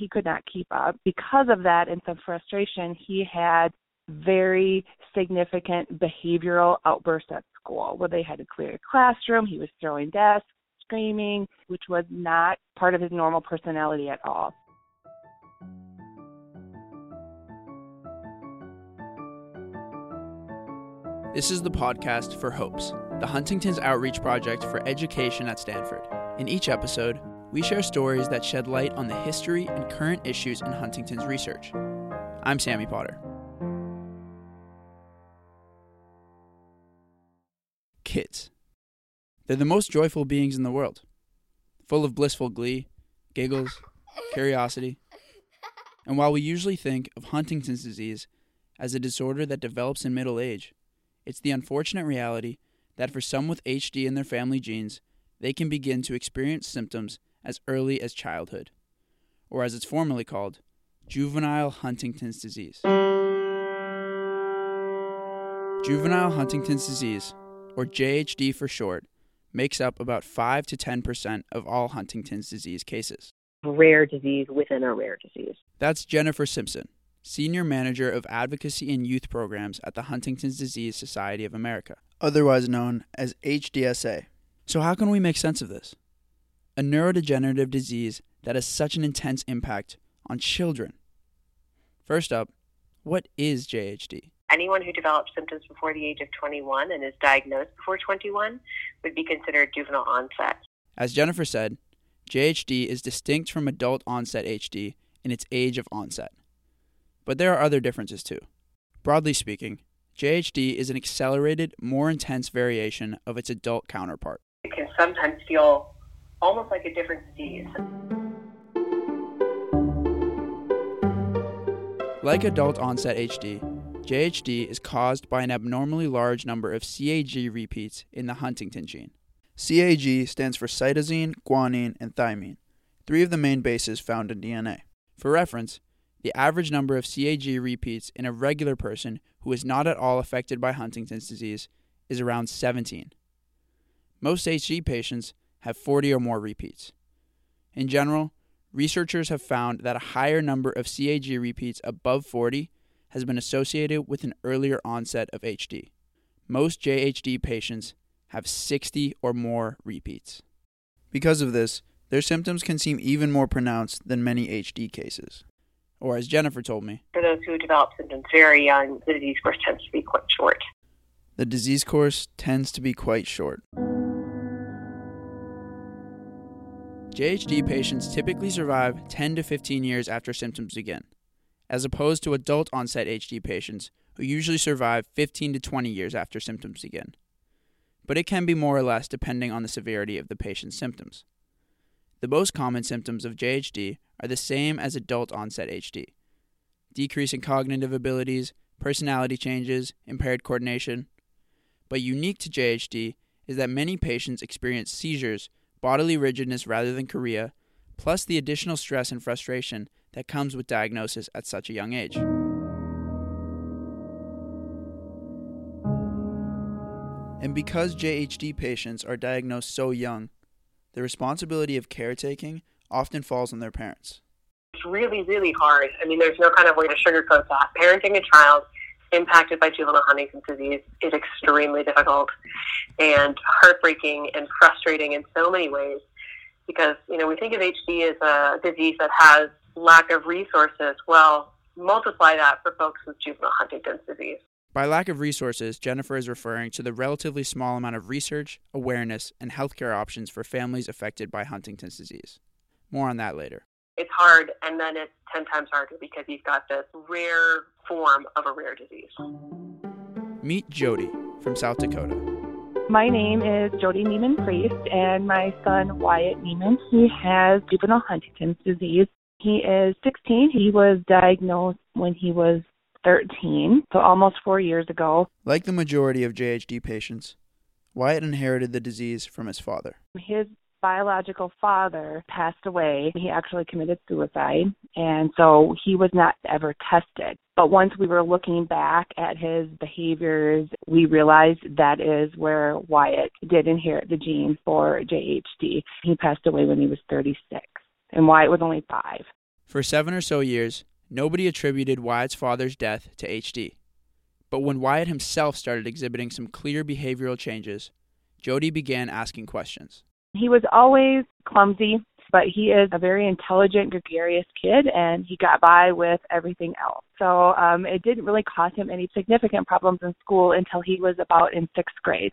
He could not keep up. Because of that and some frustration, he had very significant behavioral outbursts at school where they had to clear the classroom. He was throwing desks, screaming, which was not part of his normal personality at all. This is the podcast for HOPES, the Huntington's Outreach Project for Education at Stanford. In each episode, we share stories that shed light on the history and current issues in Huntington's research. I'm Sammy Potter. Kids. They're the most joyful beings in the world, full of blissful glee, giggles, curiosity. And while we usually think of Huntington's disease as a disorder that develops in middle age, it's the unfortunate reality that for some with HD in their family genes, they can begin to experience symptoms as early as childhood, or as it's formally called, juvenile Huntington's disease. Juvenile Huntington's disease, or JHD for short, makes up about 5 to 10% of all Huntington's disease cases. Rare disease within a rare disease. That's Jennifer Simpson, Senior Manager of Advocacy and Youth Programs at the Huntington's Disease Society of America, otherwise known as HDSA. So, how can we make sense of this? A neurodegenerative disease that has such an intense impact on children. First up, what is JHD? Anyone who develops symptoms before the age of 21 and is diagnosed before 21 would be considered juvenile onset. As Jennifer said, JHD is distinct from adult onset HD in its age of onset. But there are other differences too. Broadly speaking, JHD is an accelerated, more intense variation of its adult counterpart. It can sometimes feel almost like a different disease. Like adult onset HD, JHD is caused by an abnormally large number of CAG repeats in the Huntington gene. CAG stands for cytosine, guanine, and thymine, three of the main bases found in DNA. For reference, the average number of CAG repeats in a regular person who is not at all affected by Huntington's disease is around 17. Most HD patients have 40 or more repeats. In general, researchers have found that a higher number of CAG repeats above 40 has been associated with an earlier onset of HD. Most JHD patients have 60 or more repeats. Because of this, their symptoms can seem even more pronounced than many HD cases. Or, as Jennifer told me, For those who develop symptoms very young, the disease course tends to be quite short. the disease course tends to be quite short. JHD patients typically survive 10 to 15 years after symptoms begin, as opposed to adult onset HD patients who usually survive 15 to 20 years after symptoms begin. But it can be more or less depending on the severity of the patient's symptoms. The most common symptoms of JHD are the same as adult onset HD decrease in cognitive abilities, personality changes, impaired coordination. But unique to JHD is that many patients experience seizures bodily rigidness rather than chorea, plus the additional stress and frustration that comes with diagnosis at such a young age. And because JHD patients are diagnosed so young, the responsibility of caretaking often falls on their parents. It's really, really hard. I mean, there's no kind of way to sugarcoat that. Parenting a child impacted by juvenile Huntington's disease is extremely difficult and heartbreaking and frustrating in so many ways because, you know, we think of HD as a disease that has lack of resources. Well, multiply that for folks with juvenile Huntington's disease. By lack of resources, Jennifer is referring to the relatively small amount of research, awareness, and healthcare options for families affected by Huntington's disease. More on that later. It's hard, and then it's 10 times harder because you've got this rare form of a rare disease. Meet Jody from South Dakota. My name is Jody Neiman Priest, and my son Wyatt Neiman, he has juvenile Huntington's disease. He is 16. He was diagnosed when he was 13, so almost four years ago. Like the majority of JHD patients, Wyatt inherited the disease from his father. His biological father passed away. He actually committed suicide, and so he was not ever tested. But once we were looking back at his behaviors, we realized that is where Wyatt did inherit the gene for JHD. He passed away when he was 36, and Wyatt was only five. For seven or so years, nobody attributed Wyatt's father's death to HD. But when Wyatt himself started exhibiting some clear behavioral changes, Jody began asking questions. He was always clumsy, but he is a very intelligent, gregarious kid, and he got by with everything else. So um, it didn't really cause him any significant problems in school until he was about in sixth grade.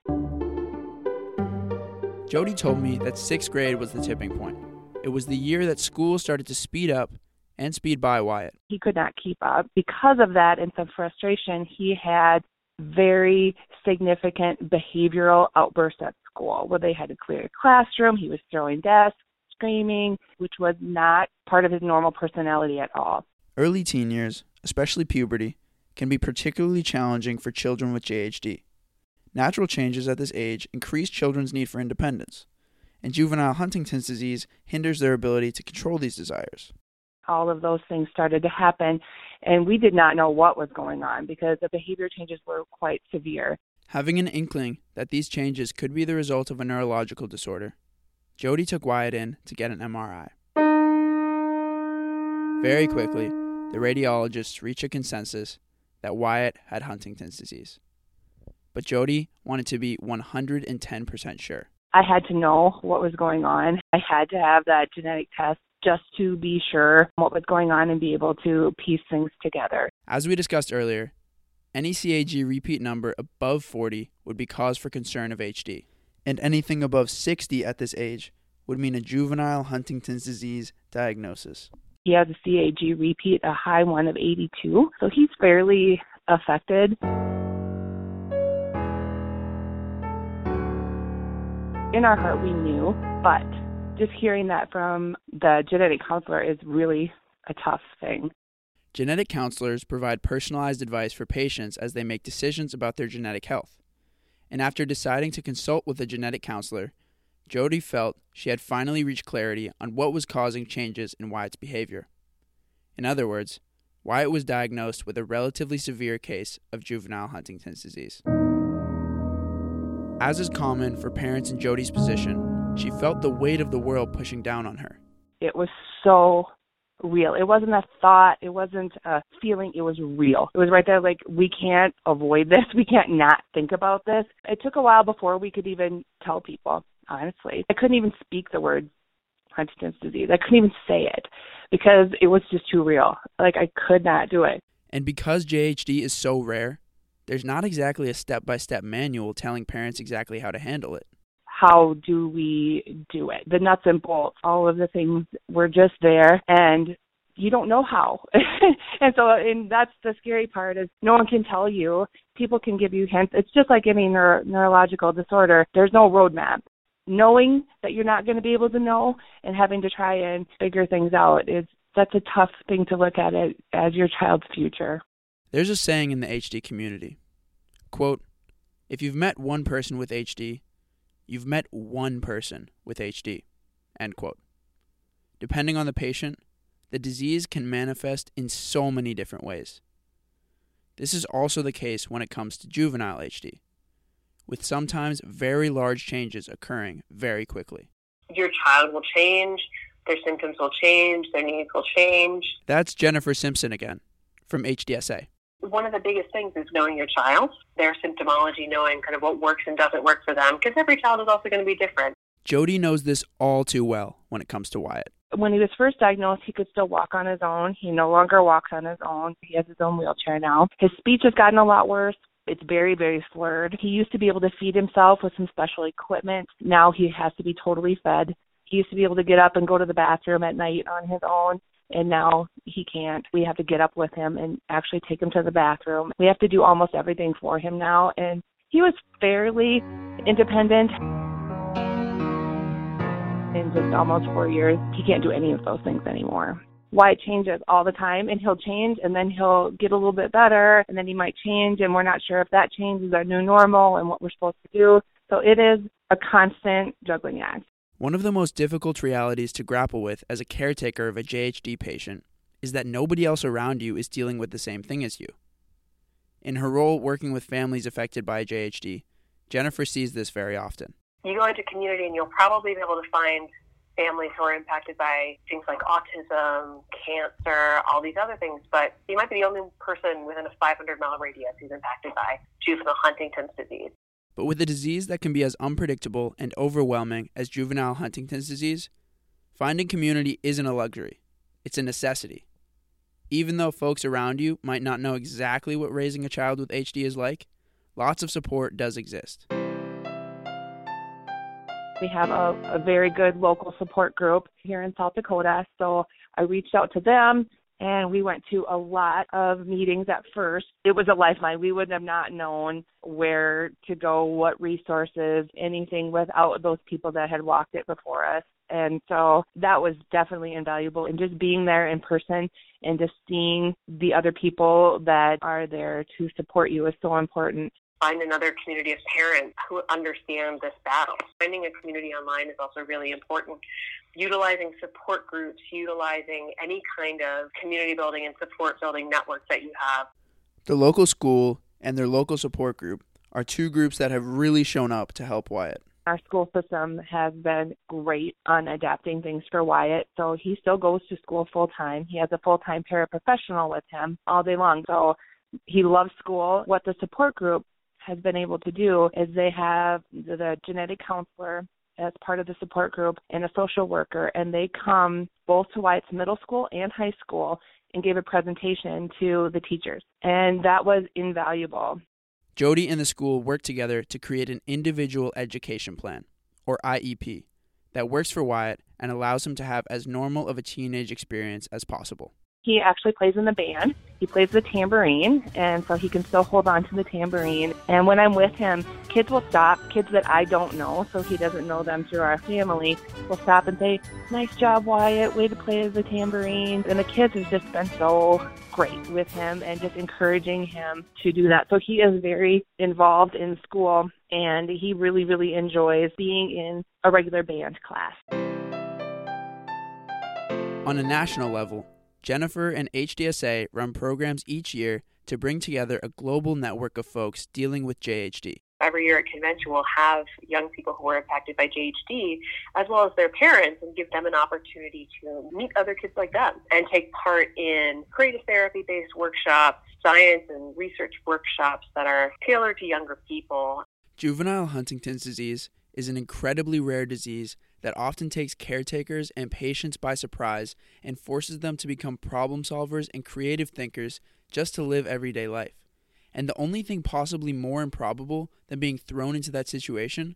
Jody told me that sixth grade was the tipping point. It was the year that school started to speed up and speed by Wyatt. He could not keep up. Because of that and some frustration, he had very significant behavioral outbursts at school where they had to clear a classroom. He was throwing desks, screaming, which was not part of his normal personality at all. Early teen years, especially puberty, can be particularly challenging for children with JHD. Natural changes at this age increase children's need for independence, and juvenile Huntington's disease hinders their ability to control these desires all of those things started to happen and we did not know what was going on because the behavior changes were quite severe. Having an inkling that these changes could be the result of a neurological disorder, Jody took Wyatt in to get an MRI. Very quickly, the radiologists reached a consensus that Wyatt had Huntington's disease. But Jody wanted to be 110% sure. I had to know what was going on. I had to have that genetic test just to be sure what was going on and be able to piece things together. As we discussed earlier, any CAG repeat number above 40 would be cause for concern of HD, and anything above 60 at this age would mean a juvenile Huntington's disease diagnosis. He has a CAG repeat, a high one of 82, so he's fairly affected. In our heart, we knew, but just hearing that from the genetic counselor is really a tough thing. Genetic counselors provide personalized advice for patients as they make decisions about their genetic health. And after deciding to consult with a genetic counselor, Jody felt she had finally reached clarity on what was causing changes in Wyatt's behavior. In other words, Wyatt was diagnosed with a relatively severe case of juvenile Huntington's disease. As is common for parents in Jody's position, she felt the weight of the world pushing down on her. It was so real. It wasn't a thought, it wasn't a feeling, it was real. It was right there like we can't avoid this. We can't not think about this. It took a while before we could even tell people, honestly. I couldn't even speak the word Huntington's disease. I couldn't even say it because it was just too real. Like I could not do it. And because JHD is so rare, there's not exactly a step by step manual telling parents exactly how to handle it how do we do it? The nuts and bolts, all of the things were just there and you don't know how. and so and that's the scary part is no one can tell you. People can give you hints. It's just like any neuro- neurological disorder. There's no roadmap. Knowing that you're not going to be able to know and having to try and figure things out is that's a tough thing to look at it as your child's future. There's a saying in the HD community. Quote, if you've met one person with HD, You've met one person with HD. End quote. Depending on the patient, the disease can manifest in so many different ways. This is also the case when it comes to juvenile HD, with sometimes very large changes occurring very quickly. Your child will change, their symptoms will change, their needs will change. That's Jennifer Simpson again from HDSA one of the biggest things is knowing your child, their symptomology, knowing kind of what works and doesn't work for them, because every child is also going to be different. Jody knows this all too well when it comes to Wyatt. When he was first diagnosed, he could still walk on his own. He no longer walks on his own. He has his own wheelchair now. His speech has gotten a lot worse. It's very, very slurred. He used to be able to feed himself with some special equipment. Now he has to be totally fed. He used to be able to get up and go to the bathroom at night on his own and now he can't. We have to get up with him and actually take him to the bathroom. We have to do almost everything for him now and he was fairly independent. In just almost four years, he can't do any of those things anymore. Wyatt changes all the time and he'll change and then he'll get a little bit better and then he might change and we're not sure if that change is our new normal and what we're supposed to do. So it is a constant juggling act. One of the most difficult realities to grapple with as a caretaker of a JHD patient is that nobody else around you is dealing with the same thing as you. In her role working with families affected by JHD, Jennifer sees this very often. You go into community and you'll probably be able to find families who are impacted by things like autism, cancer, all these other things, but you might be the only person within a 500 mile radius who's impacted by juvenile Huntington's disease. But with a disease that can be as unpredictable and overwhelming as juvenile Huntington's disease, finding community isn't a luxury, it's a necessity. Even though folks around you might not know exactly what raising a child with HD is like, lots of support does exist. We have a, a very good local support group here in South Dakota, so I reached out to them and we went to a lot of meetings at first. It was a lifeline. We would have not known where to go, what resources, anything without those people that had walked it before us. And so that was definitely invaluable. And just being there in person and just seeing the other people that are there to support you is so important find another community of parents who understand this battle. Finding a community online is also really important. Utilizing support groups, utilizing any kind of community building and support building networks that you have. The local school and their local support group are two groups that have really shown up to help Wyatt. Our school system has been great on adapting things for Wyatt. So he still goes to school full time. He has a full time paraprofessional with him all day long. So he loves school. What the support group has been able to do is they have the genetic counselor as part of the support group and a social worker, and they come both to Wyatt's middle school and high school and gave a presentation to the teachers. And that was invaluable. Jody and the school worked together to create an individual education plan, or IEP, that works for Wyatt and allows him to have as normal of a teenage experience as possible. He actually plays in the band. He plays the tambourine, and so he can still hold on to the tambourine. And when I'm with him, kids will stop, kids that I don't know, so he doesn't know them through our family, will stop and say, Nice job, Wyatt, way to play the tambourine. And the kids have just been so great with him and just encouraging him to do that. So he is very involved in school, and he really, really enjoys being in a regular band class. On a national level, Jennifer and HDSA run programs each year to bring together a global network of folks dealing with JHD. Every year at convention, we'll have young people who are impacted by JHD, as well as their parents, and give them an opportunity to meet other kids like them and take part in creative therapy based workshops, science and research workshops that are tailored to younger people. Juvenile Huntington's disease is an incredibly rare disease that often takes caretakers and patients by surprise and forces them to become problem solvers and creative thinkers just to live everyday life. And the only thing possibly more improbable than being thrown into that situation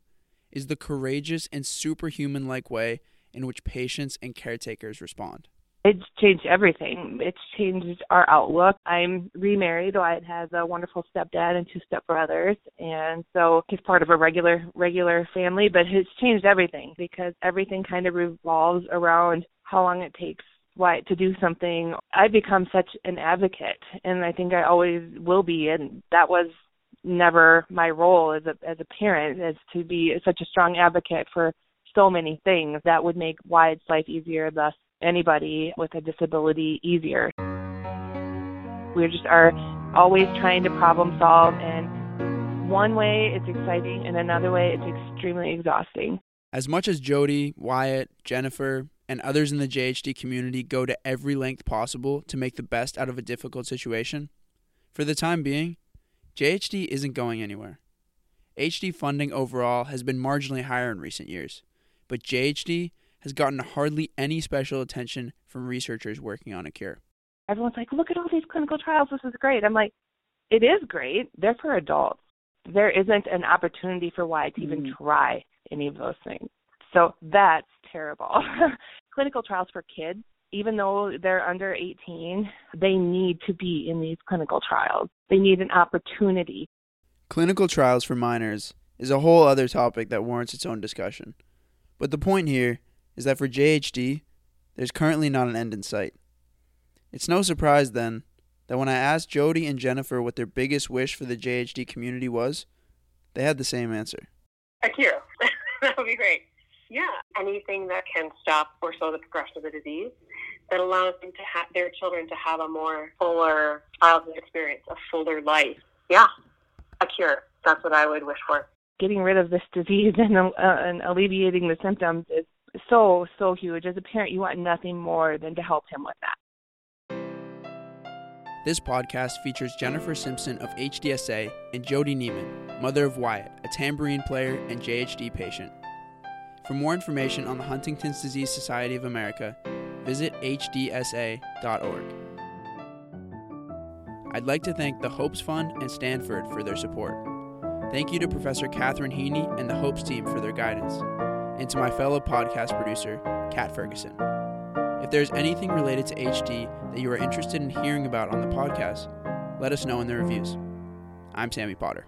is the courageous and superhuman like way in which patients and caretakers respond. It's changed everything. It's changed our outlook. I'm remarried. I has a wonderful stepdad and two stepbrothers, and so he's part of a regular regular family. But it's changed everything because everything kind of revolves around how long it takes Wyatt to do something. I become such an advocate, and I think I always will be. And that was never my role as a as a parent, is to be such a strong advocate for so many things that would make Wyatt's life easier. Thus, anybody with a disability easier. We just are always trying to problem solve, and one way it's exciting, and another way it's extremely exhausting. As much as Jody, Wyatt, Jennifer, and others in the JHD community go to every length possible to make the best out of a difficult situation, for the time being, JHD isn't going anywhere. HD funding overall has been marginally higher in recent years, but JHD has gotten hardly any special attention from researchers working on a cure. Everyone's like, look at all these clinical trials. This is great. I'm like, it is great. They're for adults. There isn't an opportunity for Wyatt to even mm. try any of those things. So that's terrible. clinical trials for kids, even though they're under 18, they need to be in these clinical trials. They need an opportunity. Clinical trials for minors is a whole other topic that warrants its own discussion. But the point here is that for JHD, there's currently not an end in sight. It's no surprise, then, that when I asked Jody and Jennifer what their biggest wish for the JHD community was, they had the same answer. A cure. that would be great. Yeah, anything that can stop or slow the progression of the disease that allows them to have their children to have a more fuller childhood experience, a fuller life. Yeah, a cure. That's what I would wish for. Getting rid of this disease and, uh, and alleviating the symptoms is so so huge. As a parent, you want nothing more than to help him with that. This podcast features Jennifer Simpson of HDSA and Jody Neiman, mother of Wyatt, a tambourine player and JHD patient. For more information on the Huntington's Disease Society of America, visit hdsa.org. I'd like to thank the Hopes Fund and Stanford for their support. Thank you to Professor Catherine Heaney and the Hopes team for their guidance, and to my fellow podcast producer, Cat Fergesen. If there's anything related to HD that you are interested in hearing about on the podcast, let us know in the reviews. I'm Sammy Potter.